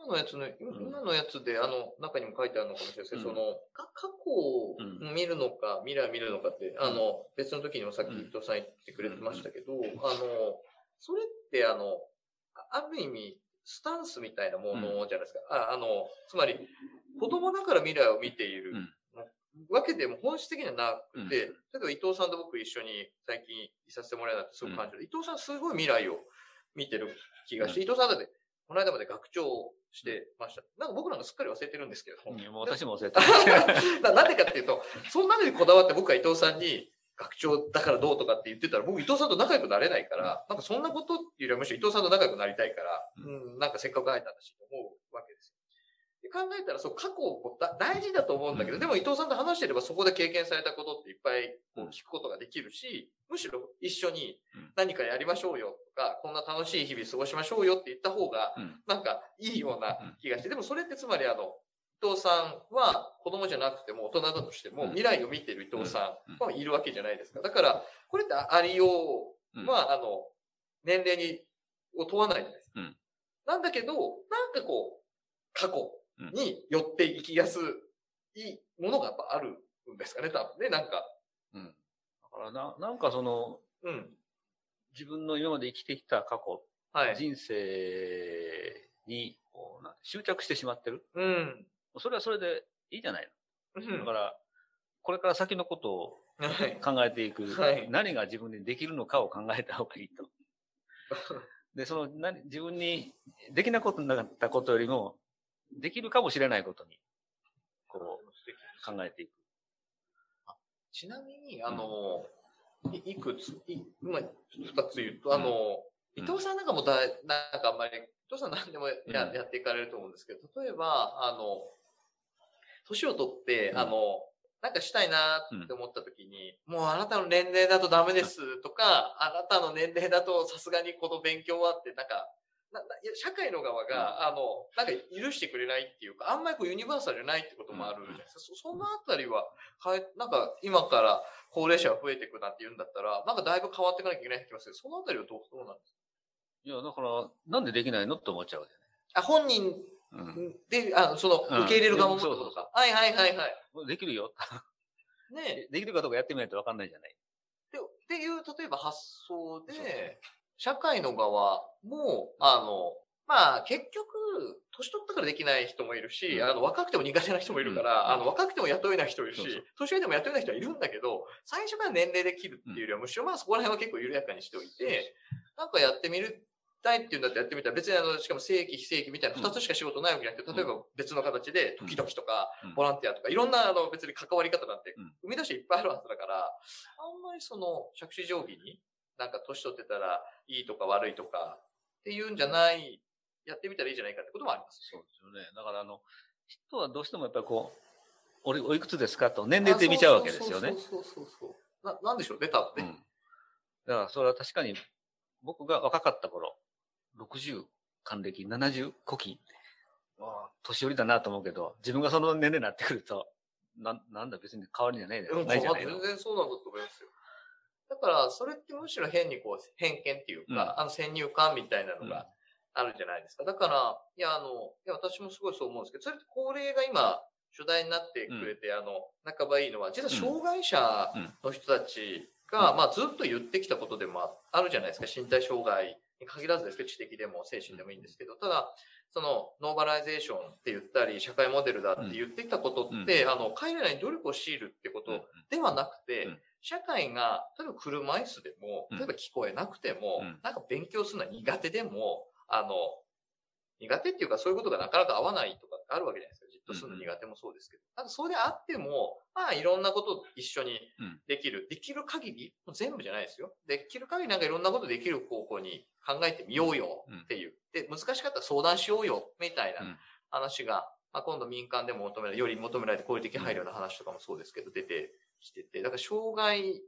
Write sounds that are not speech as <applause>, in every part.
今のやつの、今のやつで、あの、中にも書いてあるのかもしれないですけど、その、か過去を見るのか、未来を見るのかって、あの、別の時にもさっき伊藤さん言ってくれてましたけど、あの、それって、あの、ある意味、スタンスみたいなものじゃないですか。ああの、つまり、子供だから未来を見ているわけでも本質的にはなくて、例えば伊藤さんと僕一緒に最近いさせてもらえなくてすごく感じる。伊藤さんすごい未来を見てる気がして、伊藤さんだって、この間まで学長してました。なんか僕なんかすっかり忘れてるんですけど。もう私も忘れてる。<laughs> ななんでかっていうと、そんなのにこだわって僕は伊藤さんに、学長だからどうとかって言ってたら、僕伊藤さんと仲良くなれないから、なんかそんなことっていうよりはむしろ伊藤さんと仲良くなりたいから、うん、なんかせっかく会えたんだしと思う考えたら、そう、過去をだ大事だと思うんだけど、でも伊藤さんと話してればそこで経験されたことっていっぱいこう聞くことができるし、むしろ一緒に何かやりましょうよとか、こんな楽しい日々過ごしましょうよって言った方が、なんかいいような気がして、でもそれってつまりあの、伊藤さんは子供じゃなくても大人だとしても未来を見てる伊藤さんはいるわけじゃないですか。だから、これってありようは、あの、年齢に、を問わないじゃないですか。なんだけど、なんかこう、過去に寄っていきやすいものがやっぱあるんですかね、多分ね、なんか。うん。だからな、なんかその、うん。自分の今まで生きてきた過去、はい、人生にこうな執着してしまってる。うん。それはそれでいいじゃないの。うんだから、これから先のことをはい考えていく、はい何が自分にできるのかを考えた方がいいと。<laughs> で、その何、自分にできなことなかったことよりも、できるかもしれないことに、こう、考えていく。ちなみに、あの、いいくつ、い今、二つ言うと、あの、伊藤さんなんかもだい、なんかあんまり、伊藤さん何でもや,、うん。やっていかれると思うんですけど、例えば、あの、年を取って、うん。あの、なんかしたいなって思った時に、もうあなたの年齢だとダメですとか、あなたの年齢だとさすがにこの勉強はって、なんか、なないや社会の側が、あの、なんか許してくれないっていうか、あんまりこうユニバーサルじゃないってこともあるじゃないですか。そそのあたりは、かえなんか今から高齢者が増えていくなって言うんだったら、なんかだいぶ変わっていかなきゃいけない気がする。そのあたりはどうどうなんですか？いや、だから、なんでできないのって思っちゃうわけあ、本人だよね。で、あその、うん受け入れる側もそうそうことか。はいはいはいはい。うん。できるよ。ねできるかどうかやってみないとわかんないじゃない。でっていう、例えば発想で、社会の側も、あの、まあ、結局、年取ったからできない人もいるし、うん。あの、若くても苦手な人もいるから、うん。あの、若くても雇えない人もいるしそうそう、年上でも雇えない人はいるんだけど、最初から年齢で切るっていうよりは、むしろまあそこら辺は結構緩やかにしておいて、なんかやってみるたいっていうんだったらやってみたら、別にあの、しかも正規、非正規みたいな二つしか仕事ないわけじゃなくて、例えば別の形で、時々とか、うん。ボランティアとか、いろんなあの、別に関わり方なんてうん、生み出していっぱいあるはずだから、あんまりその、着手定規に、なんか年取ってたらいいとか悪いとかっていうんじゃない、やってみたらいいじゃないかってこともあります。そうですよね。だから、あの、人はどうしてもやっぱりこう、俺、おいくつですかと年齢で見ちゃうわけですよね。そうそうそうそう。な、なんでしょうね、多分ね。うん。だから、それは確かに、僕が若かった頃、60、還暦、70、古希、まあ、年寄りだなと思うけど、自分がその年齢になってくると、な、なんだ別に変わりじゃない,、うんないじゃないの？全。然そうなんだと思いますよ。だから、それってむしろ変にこう、偏見っていうか、うん。あの先入観みたいなのがあるじゃないですか。だから、いや、あの、いや、私もすごいそう思うんですけど、それって高齢が今、主題になってくれて、あの、仲ばいいのは、実は障害者の人たちが、うん。まあ、ずっと言ってきたことでもあるじゃないですか。身体障害に限らずですけど、知的でも精神でもいいんですけど、ただ、その、ノーマライゼーションって言ったり、社会モデルだって言ってきたことって、あの、彼らに努力を強いるってことではなくて、うん社会が、例えば車椅子でも、うん例えば聞こえなくても、うんなんか勉強するのは苦手でも、あの、苦手っていうかそういうことがなかなか合わないとかあるわけじゃないですか。じっとするの苦手もそうですけど。ただそれであっても、まあいろんなことを一緒にできる。できる限り、全部じゃないですよ。できる限りなんかいろんなことできる方向に考えてみようよっていう。で、難しかったら相談しようよ、みたいなうん話が、まあ、今度民間でも求められ、より求められて合理的配慮の話とかもそうですけど、出てきてて、だから障害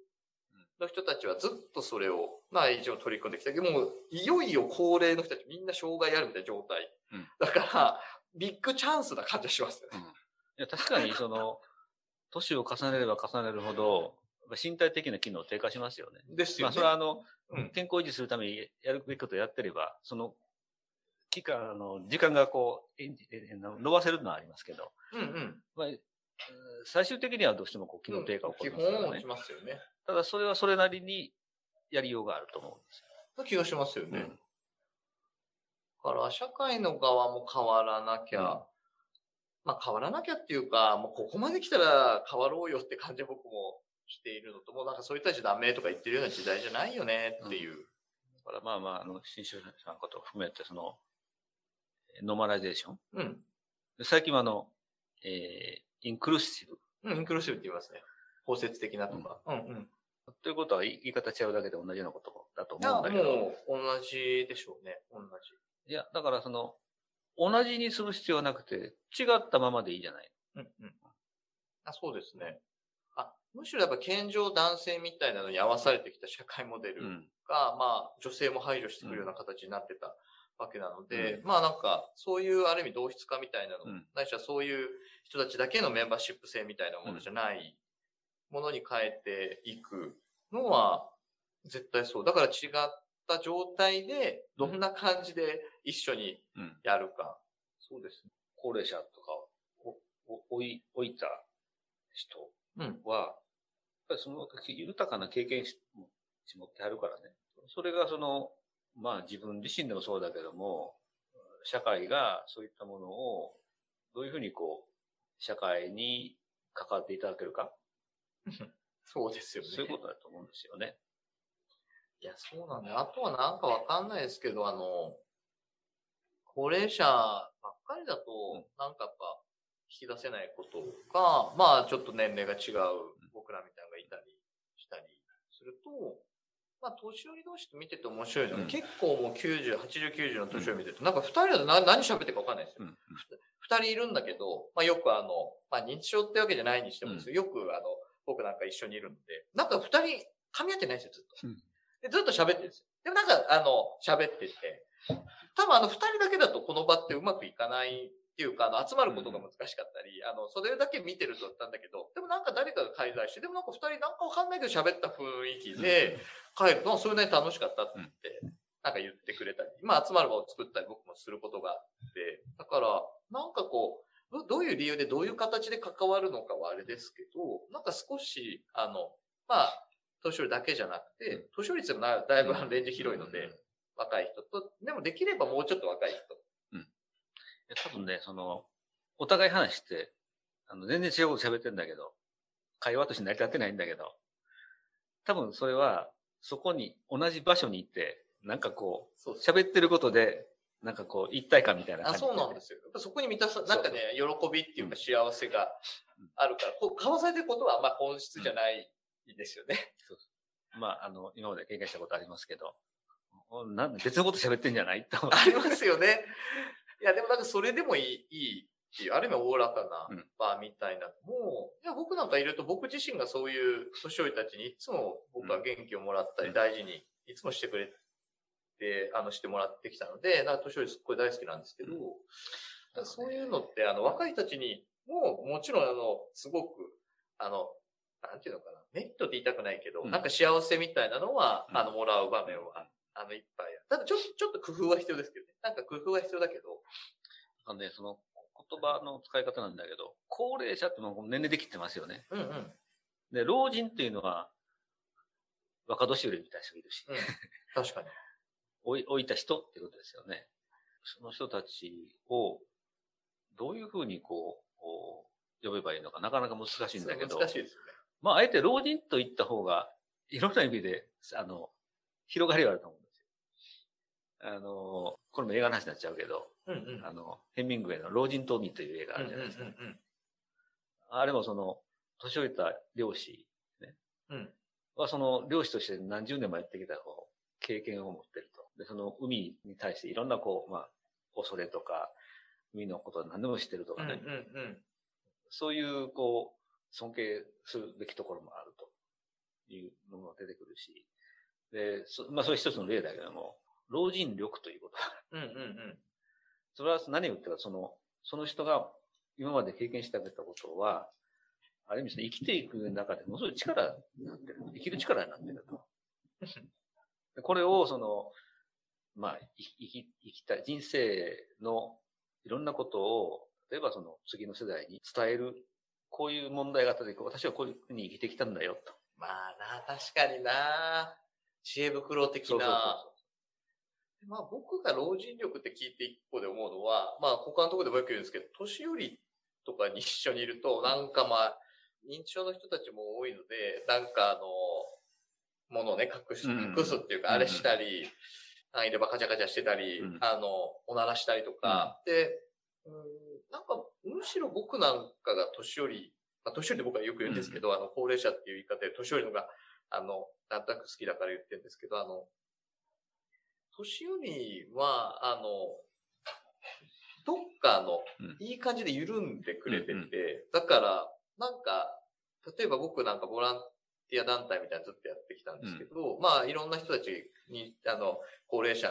の人たちはずっとそれを、まあ一応取り組んできたけど、もういよいよ高齢の人たちみんな障害あるみたいな状態。うんだから、ビッグチャンスな感じがしますよね。いや、確かに、<laughs> その、年を重ねれば重ねるほど、身体的な機能低下しますよね。まあ、ですよね。それはあの、うん健康維持するためにやるべきことをやってれば、その、期間、あの、時間がこう、ええ伸ばせるのはありますけど、うんうん。まあ、最終的にはどうしてもこう、機能低下が起こ基りますからね本落ち。ますよね。ただそれはそれなりにやりようがあると思うんです気がしますよよ。ね。だから、社会の側も変わらなきゃ、うんまあ変わらなきゃっていうか、もうここまで来たら変わろうよって感じは僕もしているのと、もうなんかそういったじゃダメとか言ってるような時代じゃないよねっていう。だからまあまあ、あの、新種さんのことを含めて、その、ノーマライゼーション。うん。で最近はあの、えー、インクルーシブ。うん、インクルーシブって言いますね。包摂的なとか。うんうん。ということは言い方違うだけで同じようなことだと思うんだけど。もう同じでしょうね。同じ。いや、だからその、同じにする必要はなくて、違ったままでいいじゃない。うんうん。あ、そうですね。あ、むしろやっぱ健常男性みたいなのに合わされてきた社会モデルうん。が、まあ、女性も排除してくるような形になってたわけなので、うまあなんか、そういうある意味同質化みたいなの、うんないしはそういう人たちだけのメンバーシップ制みたいなものじゃないものに変えていくのは、絶対そう。だから違った状態で、どんな感じで一緒にうん。やるか。そうですね。高齢者とかを、お置い、置いた人うん。は、やっぱりその豊かな経験値持ってあるからね。それがその、まあ自分自身でもそうだけども、社会がそういったものをどういうふうにこう、社会に関わっていただけるか。<laughs> そうですよね。そういうことだと思うんですよね。いや、そうなんだよ。あとはなんかわかんないですけど、あの、高齢者ばっかりだとうん、なんかやっぱ、引き出せないことが、まあ、ちょっと年齢が違う僕らみたいなのがいたりしたりすると、まあ、年寄り同士と見てて面白いのが、うん結構もう90、80、90の年寄り見てると、なんか二人だと何何喋ってるかわかんないですよ。うん。二人いるんだけど、まあよくあの、まあ認知症ってわけじゃないにしてもですよ、よくあの、僕なんか一緒にいるんで、なんか二人噛み合ってないんですよ、ずっと。うんでずっと喋ってるんですよ。でもなんかあの、喋ってて、多分あの二人だけだとこの場ってうまくいかないっていうか、あの、集まることが難しかったり、あの、それだけ見てるとだったんだけど、でもなんか誰かが介在して、でもなんか二人なんかわかんないけど喋った雰囲気で、帰ると、それなりに楽しかったって言って、なんか言ってくれたり、まあ集まる場を作ったり僕もすることがあって、だから、なんかこう、どどういう理由でどういう形で関わるのかはあれですけど、なんか少し、あの、まあ、年寄りだけじゃなくて、年寄りってだいぶレンジ広いので、若い人と、でもできればもうちょっと若い人。いや多分ね、その、お互い話して、あの、全然違うこと喋ってんだけど、会話として成り立ってないんだけど、多分それは、そこに、同じ場所に行って、なんかこそうう、喋ってることで、なんかこう、一体感みたいな感あじ。そうなんですよ。やっぱそこに満たさ、なんかね、喜びっていうか幸せがうんあるから、こう、交わされてることは、まあ本質じゃないですよね。まあ、あの、今まで経験したことありますけど、おなん別のこと喋ってんじゃない？と。ありますよね。いや、でもなんかそれでもいい、いいっていう、ある意味おおらかなうん。場みたいな。もう、いや、僕なんかいると僕自身がそういう年寄りたちにいつも僕は元気をもらったりうん。大事にいつもしてくれて、あの、してもらってきたので、なんか年寄りすっごい大好きなんですけど、うん。そういうのって、あの、若いたちにも、もちろんあの、すごく、あの、なんていうのかな、メリットって言いたくないけど、うん。なんか幸せみたいなのは、うん。あの、もらう場面は、あの、いっぱいある。ただちょっと、ちょっと工夫は必要ですけどね。なんか工夫は必要だけど、あのね、その言葉の使い方なんだけど、高齢者ってもう年齢できてますよね。うんうん。で、老人っていうのは、若年寄りみたいな人がいるし、うん。確かに。<laughs> 置い置いた人っていうことですよね。その人たちを、どういうふうにこう、こう呼べばいいのかなかなか難しいんだけど、難しいですよね。まあ、あえて老人と言った方が、いろんな意味で、あの、広がりがあると思う。あの、これも映画の話になっちゃうけど、うんうん。うんあの、ヘミングウェイの老人と海という映画あるじゃないですか。うん。あれもその、年老いた漁師うん。は、その漁師として何十年もやってきたこう経験を持ってると。で、その海に対していろんなこう、まあ、恐れとか、海のことを何でも知ってるとかね。そういう、こう、尊敬するべきところもあるというのも出てくるし、で、そまあ、それ一つの例だけども、老人力ということは、うんうんうん。それは何を言ったら、その、その人が今まで経験してあげたことは、ある意味その生きていく中でものすごい力になってる。生きる力になってると。<laughs> でこれを、その、まあ、生き、生きたい、人生のいろんなことを、例えばその次の世代に伝える、こういう問題があった時、私はこういうふうに生きてきたんだよと。まあな、確かにな。知恵袋的な。そうそうそうまあ僕が老人力って聞いて一個で思うのは、まあ他のところでもよく言うんですけど、年寄りとかに一緒にいると、なんかまあ、認知症の人たちも多いので、なんかあの、ものをね、隠し、うん隠すっていうか、あれしたり、範囲でばカチャカチャしてたり、うんあの、おならしたりとか、で、うん、なんか、むしろ僕なんかが年寄り、まあ、年寄りって僕はよく言うんですけど、あの、高齢者っていう言い方で、年寄りのが、あの、なんとなく好きだから言ってるんですけど、あの、年寄りは、あの、どっかのうん、いい感じで緩んでくれてて、うんうんだから、なんか、例えば僕なんかボランティア団体みたいなのずっとやってきたんですけど、まあいろんな人たちに、あの、高齢者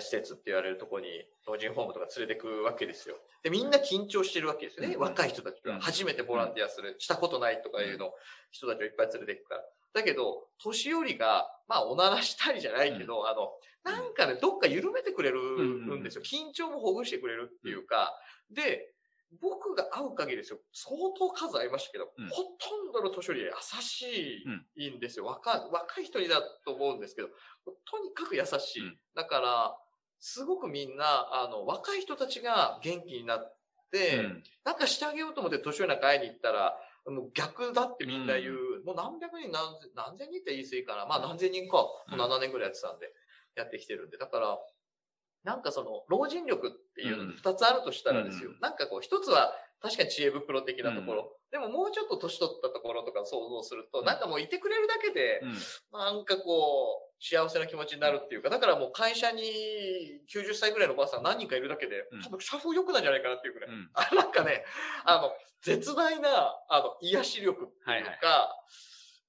施設って言われるところに老人ホームとか連れてくわけですよ。で、みんな緊張してるわけですよね。うん若い人たちは。うん初めてボランティアする、したことないとかいうの、人たちをいっぱい連れてくから。だけど、年寄りが、まあ、おならしたりじゃないけど、あの、なんかね、どっか緩めてくれるんですよ。緊張もほぐしてくれるっていうか、で、僕が会う限りですよ、相当数会いましたけど、うん。ほとんどの年寄りは優しい、いいんですよ。若若い人にだと思うんですけど、とにかく優しい。うん。だから、すごくみんな、あの、若い人たちが元気になって、うん。なんかしてあげようと思って年寄りなんか会いに行ったら、もう逆だってみんな言う。もう何百人何千、何千人って言い過ぎかな。まあ何千人か。もううん7年ぐらいやってたんで、やってきてるんで。だから、なんかその、老人力っていうの二つあるとしたらですよ。うんなんかこう、一つは確かに知恵袋的なところ。でももうちょっと年取ったところとか想像すると、うんなんかもういてくれるだけで、うん。なんかこう、幸せな気持ちになるっていうか、だからもう会社に90歳ぐらいのおばあさん何人かいるだけでうん、多分社風良くなんじゃないかなっていうくらい。うんあ <laughs> なんかね、あの、絶大な、あの、癒し力っていうか、はいはい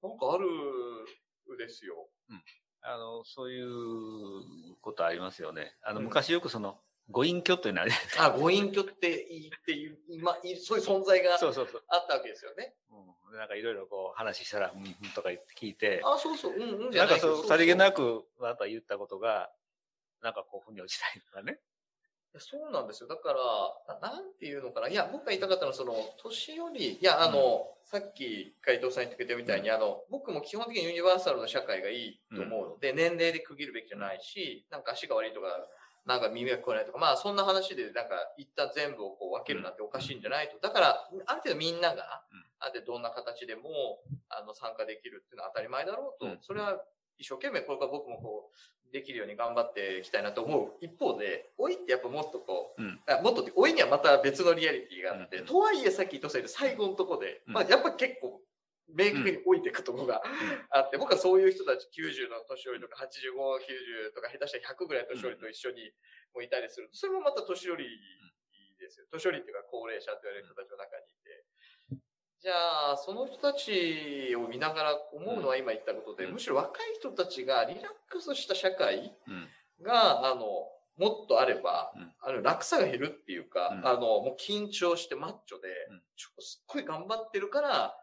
なんかあるですよ。あの、そういうことありますよね。あの、うん昔よくその、ご隠居っていうのあるじゃないですか。あ、ご隠居っていいっていう、今、いそういう存在がそうそうそう。あったわけですよね。うん、なんかいろいろこう話したら、うん、うんとか言って聞いて、あ、そうそう、うんうんじゃないなんかそう、さりげなく、あなた言ったことが、なんかこう、腑に落ちたりとかね。そうなんですよ。だから、ななんていうのかな。いや、僕が言いたかったのは、その、年寄り、いや、あの、さっき、海藤さん言ってくれたみたいに、あの、僕も基本的にユニバーサルの社会がいいと思うので、年齢で区切るべきじゃないし、なんか足が悪いとか、なんか耳が聞こえないとか、まあ、そんな話で、なんか、一旦全部をこう分けるなんておかしいんじゃないと。だから、ある程度みんながうん、ある程度どんな形でも、あの、参加できるっていうのは当たり前だろうと。うんそれは、一生懸命これから僕もこう、できるように頑張っていきたいなと思う。一方で、老いってやっぱもっとこう、うん。あもっとって、老いにはまた別のリアリティがあって、うんとはいえさっき言ったように最後のとこで、うんまあやっぱ結構、明確に老いていくところがあって、僕はそういう人たち90の年寄りとか85、90とか下手したら100ぐらいの年寄りと一緒にもいたりする。それもまた年寄りですよ。年寄りっていうか高齢者と言われる人たちの中にいて。じゃあ、その人たちを見ながら思うのは今言ったことで、うんむしろ若い人たちがリラックスした社会うん。が、あの、もっとあれば、うんあの、落差が減るっていうか、うんあの、もう緊張してマッチョで、すっごい頑張ってるから、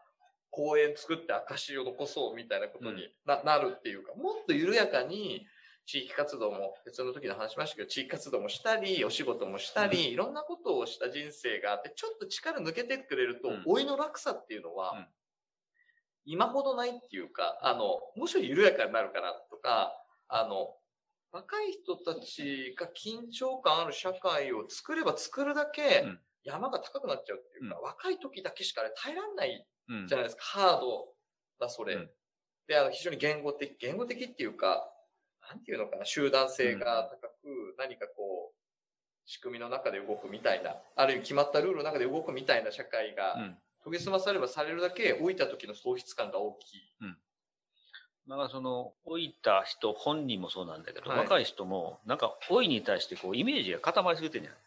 公園作って証を残そうみたいなことにな,、なるっていうか、もっと緩やかに地域活動も、別の時に話しましたけど、地域活動もしたり、お仕事もしたり、いろんなことをした人生があって、ちょっと力抜けてくれると、うん。老いの落差っていうのは、うん。今ほどないっていうか、あの、むしろ緩やかになるかなとか、あの、若い人たちが緊張感ある社会を作れば作るだけうん山が高くなっちゃうっていうか、うん若い時だけしかあれ耐えらんないうん。じゃないですか。ハードだ、それ。うんで、あの、非常に言語的、言語的っていうか、なんていうのかな、集団性が高く、何かこう、仕組みの中で動くみたいな、ある意味決まったルールの中で動くみたいな社会がうん。研ぎ澄まさればされるだけ、老いた時の喪失感が大きい。だからその、老いた人本人もそうなんだけど、はい若い人も、なんか老いに対してこう、イメージが固まりすぎてるんじゃない？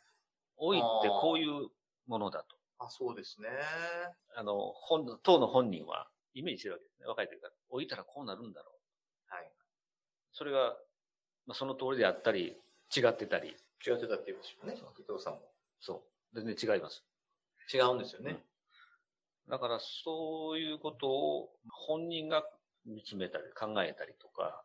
老いってこういうものだと。あ、そうですね。あの、本、当の本人はイメージしてるわけですね。若い時から。老いたらこうなるんだろう。はい。それが、まあ、その通りであったり、違ってたり、違ってたって言うんですよね、伊藤さんも。そう。全然違います。違うんですよね。だからそういうことを本人が見つめたり考えたりとか、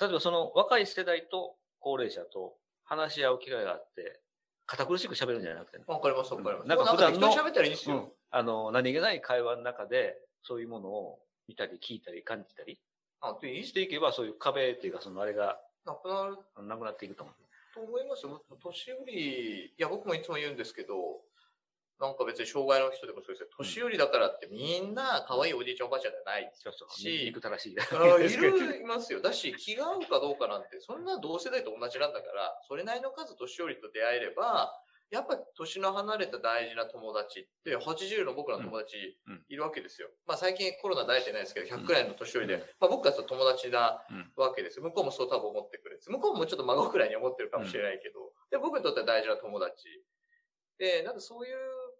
例えばその若い世代と高齢者と話し合う機会があって、堅苦しく喋るんじゃなくてね。わかります、わかります。なんか普段の喋ったらいいですよ。うん。あの、何気ない会話の中で、そういうものを見たり聞いたり感じたりあ、でいいしていけば、そういう壁っていうか、そのあれがなくなるなくなっていくと思う。と思いますよ。年寄り、いや、僕もいつも言うんですけど、なんか別に障害の人でもそうですよ。年寄りだからってみんな可愛いおじいちゃんおばあちゃんじゃない。そうそう。し憎たらしい。あいる、いますよ。だし、気が合うかどうかなんて、そんな同世代と同じなんだから、それなりの数年寄りと出会えれば、やっぱり年の離れた大事な友達って、80の僕らの友達うんいるわけですよ。まあ最近コロナで会えてないですけど、100くらいの年寄りで、うんまあ僕たちと友達なうんわけですよ。向こうもそう多分思ってくれて。向こうもちょっと孫くらいに思ってるかもしれないけど、で、僕にとっては大事な友達。で、なんかそういう、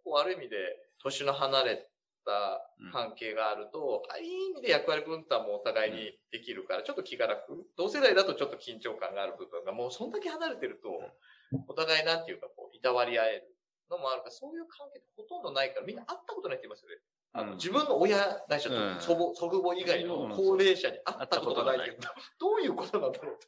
こう、ある意味で、年の離れた関係があると、あいい意味で役割分担もお互いにできるから、ちょっと気が楽。同世代だとちょっと緊張感がある部分が、もうそんだけ離れてると、お互いなんていうか、こう、いたわり合えるのもあるから、そういう関係ってほとんどないから、みんな会ったことないって言いますよね。あのうん。自分の親、ないしうん。祖母、祖父母以外の高齢者に会ったことがないって言うと、どういうことなんだろうと。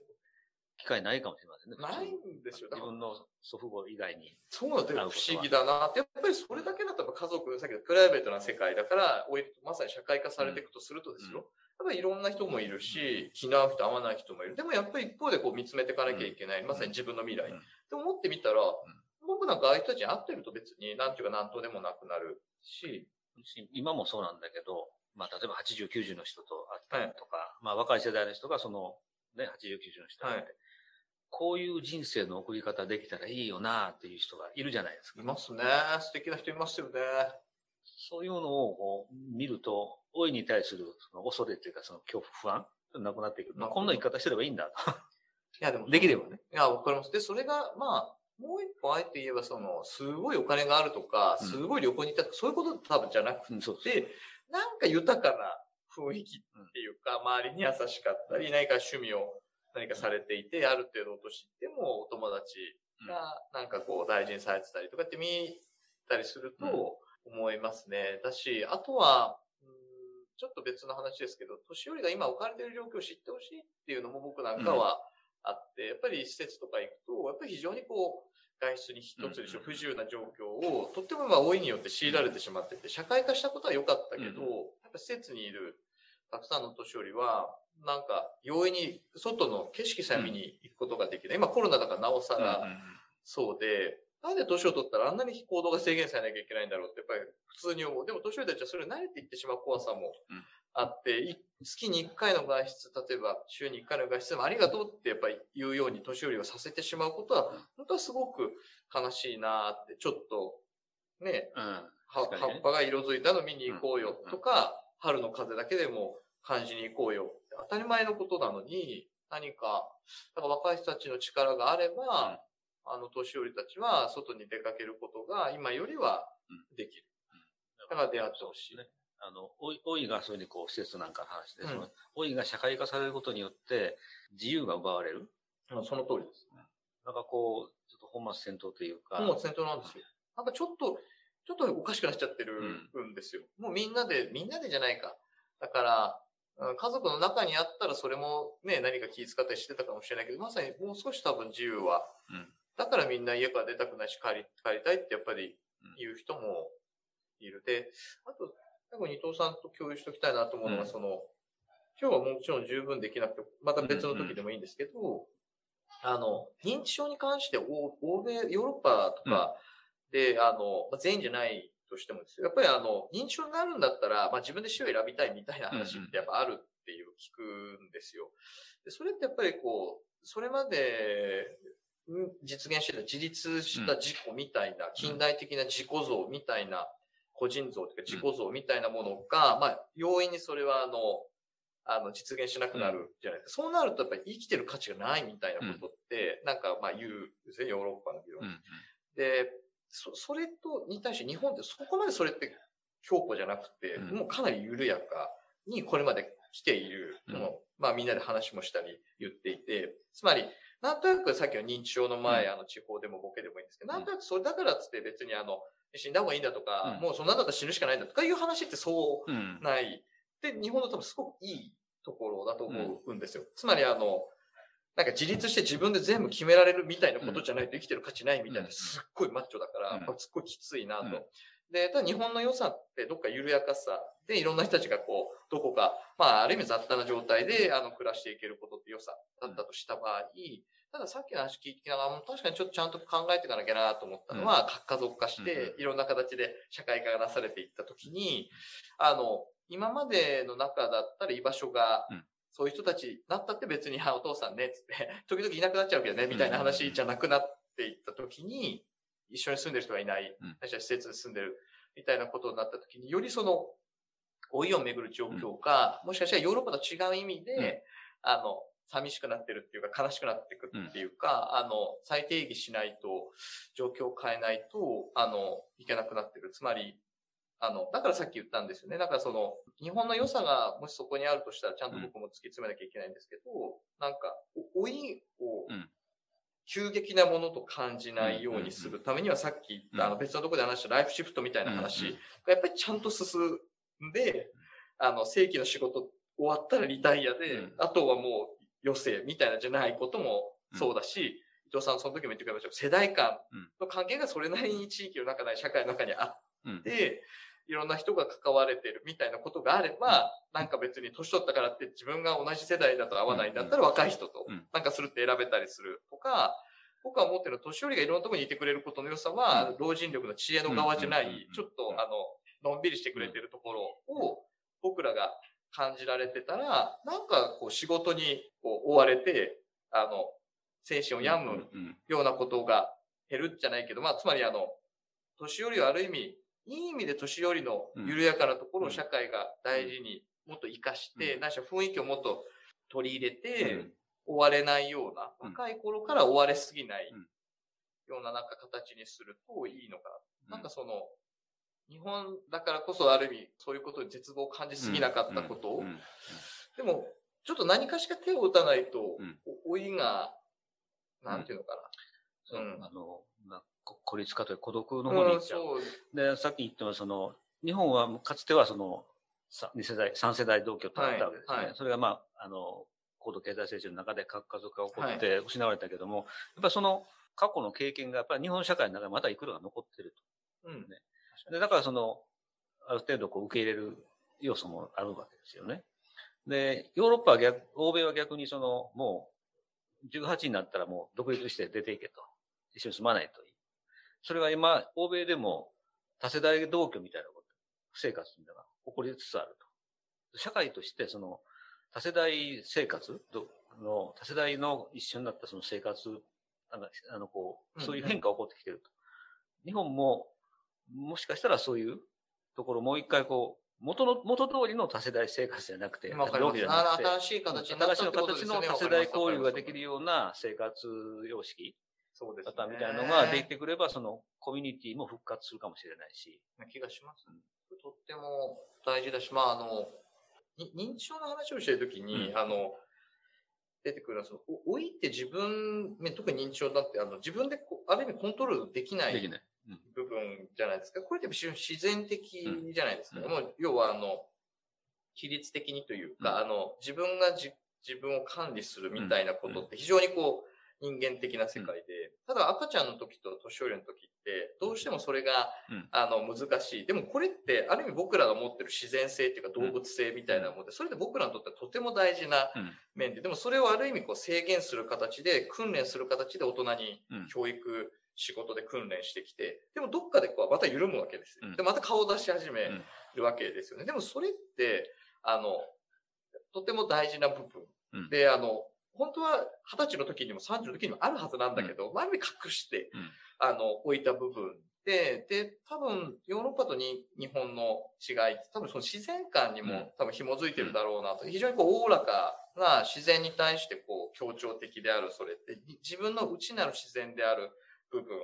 機会ないかもしれませんね。ないんですよ。自分の祖父母以外に。そうなんだよ。不思議だなって。やっぱりそれだけだと家族、さっきのプライベートな世界だから、まさに社会化されていくとするとですよ。うんやっぱりいろんな人もいるし、気の合う人、合わない人もいる。でもやっぱり一方でこう見つめていかなきゃいけない。まさに自分の未来。うんって思ってみたら、僕なんかああいう人たちに会ってると別に何ていうか何とでもなくなるし、今もそうなんだけど、まあ、例えば80、90の人と会ったりとか、まあ、若い世代の人がその、ね、80、90の人と会って、はいこういう人生の送り方できたらいいよなっていう人がいるじゃないですかい。ますね。素敵な人いますよね。そういうのを見ると、老いに対するその恐れっていうか、その恐怖、不安なくなっていく。まあ、こんな生き方してればいいんだと。いやでも、できればね。いや、わかります。で、それが、まあ、もう一個あえて言えば、その、すごいお金があるとか、うんすごい旅行に行ったとか、そういうこと多分じゃなくうん、そうそう。て、なんか豊かな雰囲気っていうか、周りに優しかったり、何か趣味を何かされていて、ある程度お年いってもお友達がなんかこう大事にされてたりとかって見たりすると思いますね。だし、あとは、うんちょっと別の話ですけど、年寄りが今置かれている状況を知ってほしいっていうのも僕なんかはあって、やっぱり施設とか行くと、やっぱり非常にこう、外出に一つでしょ、うん不自由な状況を、とってもまあ老いによって強いられてしまってて、社会化したことは良かったけど、うん。やっぱ施設にいるたくさんの年寄りは、なんか容易に外の景色さえ見に行くことができない。今コロナだからなおさら、そうで、なんで年を取ったらあんなに行動が制限されなきゃいけないんだろうって、やっぱり普通に思う。でも年寄りたちはそれに慣れていってしまう怖さもうんあって、い月に1回の外出、例えば週に1回の外出でもありがとうってやっぱり言うように年寄りをさせてしまうことは、本当はすごく悲しいなって、ちょっと、ね、うん。葉っぱが色づいたの見に行こうようんとか、春の風だけでも感じに行こうよ。当たり前のことなのに、何か、だから若い人たちの力があれば、あの、年寄りたちは外に出かけることが今よりはできる。だから出会ってほしい。ね。あの、老い老いがそういうふうにこう、施設なんかの話で、うんその老いが社会化されることによって、自由が奪われる。うんその通りです。なんかこう、ちょっと本末転倒というか、もう先頭なんですよ。なんかちょっと、ちょっとおかしくなっちゃってるん。ですよ。もうみんなで、みんなでじゃないか。だから、うん家族の中にあったらそれもね、何か気遣ったりしてたかもしれないけど、まさにもう少し多分自由は、うん。だからみんな家から出たくないし帰り、帰りたいってやっぱり言う人もいる。で、あと、最後に伊藤さんと共有しておきたいなと思うのが、うん。その、今日はもちろん十分できなくて、また別の時でもいいんですけど、あの、認知症に関して欧欧米、ヨーロッパとかで、あの、まあ全員じゃないとしてもですよ。やっぱりあの、認知症になるんだったら、まあ自分で死を選びたいみたいな話ってやっぱあるっていう聞くんですよ。でそれってやっぱりこう、それまでん実現してた自立した自己みたいな、近代的な自己像みたいな、個人像というか自己像みたいなものが、まあ、容易にそれはあの、あの、実現しなくなるじゃないですか。そうなるとやっぱり生きてる価値がないみたいなことって、なんかまあ言うんですね、ヨーロッパの議論。で、そ、それと、に対して日本ってそこまでそれって強固じゃなくて、うんもうかなり緩やかにこれまで来ているのを、まあみんなで話もしたり言っていて、つまり、なんとなくさっきの認知症の前、うんあの地方でもボケでもいいんですけど、なんとなくそれだからっつって別にあの、死んだ方がいいんだとか、うんもうそんなんだったら死ぬしかないんだとかいう話ってそううん。ない。で、日本の多分すごくいいところだと思うんですよ。つまりあの、なんか自立して自分で全部決められるみたいなことじゃないと生きてる価値ないみたいな、うん。すっごいマッチョだから、すっごいきついなと。うん。で、ただ日本の良さってどっか緩やかさでいろんな人たちがこう、どこか、まあある意味雑多な状態であの暮らしていけることって良さだったとした場合、たださっきの話聞きながらも確かにちょっとちゃんと考えていかなきゃなと思ったのは、核家族化してうんいろんな形で社会化がなされていったときに、あの、今までの中だったら居場所がうん、そういう人たちになったって別に、はお父さんね、つって、<laughs> 時々いなくなっちゃうけどね、みたいな話じゃなくなっていったときに、一緒に住んでる人がいないうん、私は施設に住んでるみたいなことになったときに、よりその、老いをめぐる状況が、もしかしたらヨーロッパと違う意味で、あの、寂しくなってるっていうか、悲しくなっていくっていうか、あの、再定義しないと、状況を変えないと、あの、いけなくなってる。つまり、あの、だからさっき言ったんですよね。だからその、日本の良さがもしそこにあるとしたら、ちゃんと僕も突き詰めなきゃいけないんですけど、なんか、お老いをうん、急激なものと感じないようにするためには、さっき言った、あの、別のところで話したライフシフトみたいな話が、やっぱりちゃんと進んで、あの、正規の仕事終わったらリタイアで、うん。あとはもう余生みたいなじゃないこともそうだし、伊藤さんその時も言ってくれましたけど、世代間の関係がそれなりに地域の中に、社会の中にあっうん。て、いろんな人が関われてるみたいなことがあれば、なんか別に年取ったからって自分が同じ世代だと合わないんだったら若い人とうん。なんかするって選べたりするとか、僕は思ってる年寄りがいろんなところにいてくれることの良さは、老人力の知恵の側じゃないちょっとあの、のんびりしてくれてるところを僕らが感じられてたら、なんかこう仕事にこう追われて、あの、精神を病むうん。ようなことが減るじゃないけど、まあ、つまりあの、年寄りはある意味、いい意味で年寄りの緩やかなところを社会が大事にもっと活かして、うん。何しろ雰囲気をもっと取り入れて、うん。追われないような、うん。若い頃から追われすぎないうん。ようななんか形にするといいのかな。なんかその、日本だからこそある意味、そういうことに絶望を感じすぎなかったこと。を、でも、ちょっと何かしか手を打たないと、老いが、なんていうのかそううん。あの、孤立化という孤独のな。方に行っちゃう。そう。で、さっき言ったその、日本はかつてはその、さ二世代、三世代同居とあったわけですね。はいはいそれがまあ、あの、高度経済成長の中で核家族が起こって失われたけども、やっぱりその過去の経験がやっぱり日本社会の中でまだいくらか残ってるうん。と。で、だからその、ある程度こう受け入れる要素もあるわけですよね。で、ヨーロッパは逆、欧米は逆にその、もう、18になったらもう独立して出ていけと。一緒に住まないといい。それが今、欧米でも多世代同居みたいなこと、生活みたいなのが起こりつつあると。社会としてその多世代生活どの、多世代の一緒になったその生活、あの、あのこう、そういう変化が起こってきてると。日本も、もしかしたらそういうところもう一回こう、元の、元通りの多世代生活じゃなくて、じゃなくてあ新しい形になった新しい。形の多世代交流ができるような生活様式そうですね。方みたいなのができてくれば、そのコミュニティも復活するかもしれないし。な気がします、とっても大事だし、まあ、あの、に認知症の話をしているときに、うんあの、出てくるのは、その、お老いって自分、ね特に認知症だって、あの、自分でこう、ある意味コントロールできないできない。うん部分じゃないですか。これって自然的じゃないですか。うんもう、要は、あの、規律的にというか、うんあの、自分がじ自分を管理するみたいなことって非常にこう、人間的な世界で、ただ赤ちゃんの時と年寄りの時って、どうしてもそれが、うん。あの、難しい。でもこれって、ある意味僕らが持ってる自然性っていうか動物性みたいなもので、それで僕らにとってはとても大事なうん。面で、でもそれをある意味こう制限する形で、訓練する形で大人にうん。教育、仕事で訓練してきて、でもどっかでこうまた緩むわけですよ。うん。で、また顔を出し始めうんるわけですよね。でもそれって、あの、とても大事な部分。うん。で、あの、本当は二十歳の時にも30の時にもあるはずなんだけど、まあ、ある意味隠して、うんあの、置いた部分で、で、多分、ヨーロッパとに日本の違い多分その自然観にうんも多分紐づいてるだろうなと、非常にこう、おおらかな自然に対してこう、協調的であるそれって、自分の内なる自然である部分、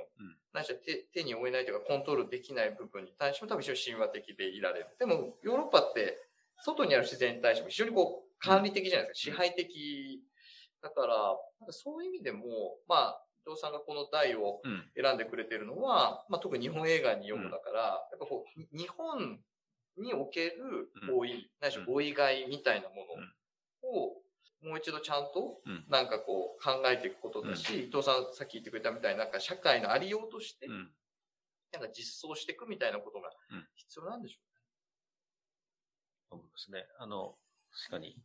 ないしは手手に負えないというかコントロールできない部分に対しても多分非常に神話的でいられる。でも、ヨーロッパって、外にある自然に対しても非常にこう、管理的じゃないですか。支配的。だから、そういう意味でも、まあ、伊藤さんがこの題をうん。選んでくれてるのは、まあ、特に日本映画に読むだから、やっぱこう、に日本における老い、ないしは老いがいみたいなものを、もう一度ちゃんとうん。なんかこう考えていくことだし、伊藤さんさっき言ってくれたみたいになんか社会のありようとして、うん。なんか実装していくみたいなことがうん必要なんでしょそうですね。あの、確かに、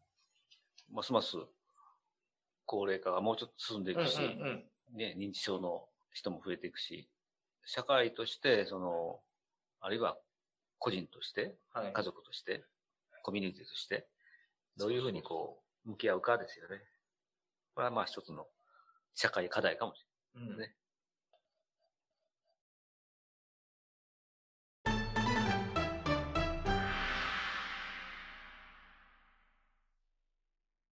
ますます高齢化がもうちょっと進んでい。くし、うんうんね、認知症の人も増えていくし、社会として、その、あるいは個人として、うん。はい。家族として、コミュニティとして、どういうふうにこう、向き合うかですよね。これはまあ一つの社会課題かもしうんれないね。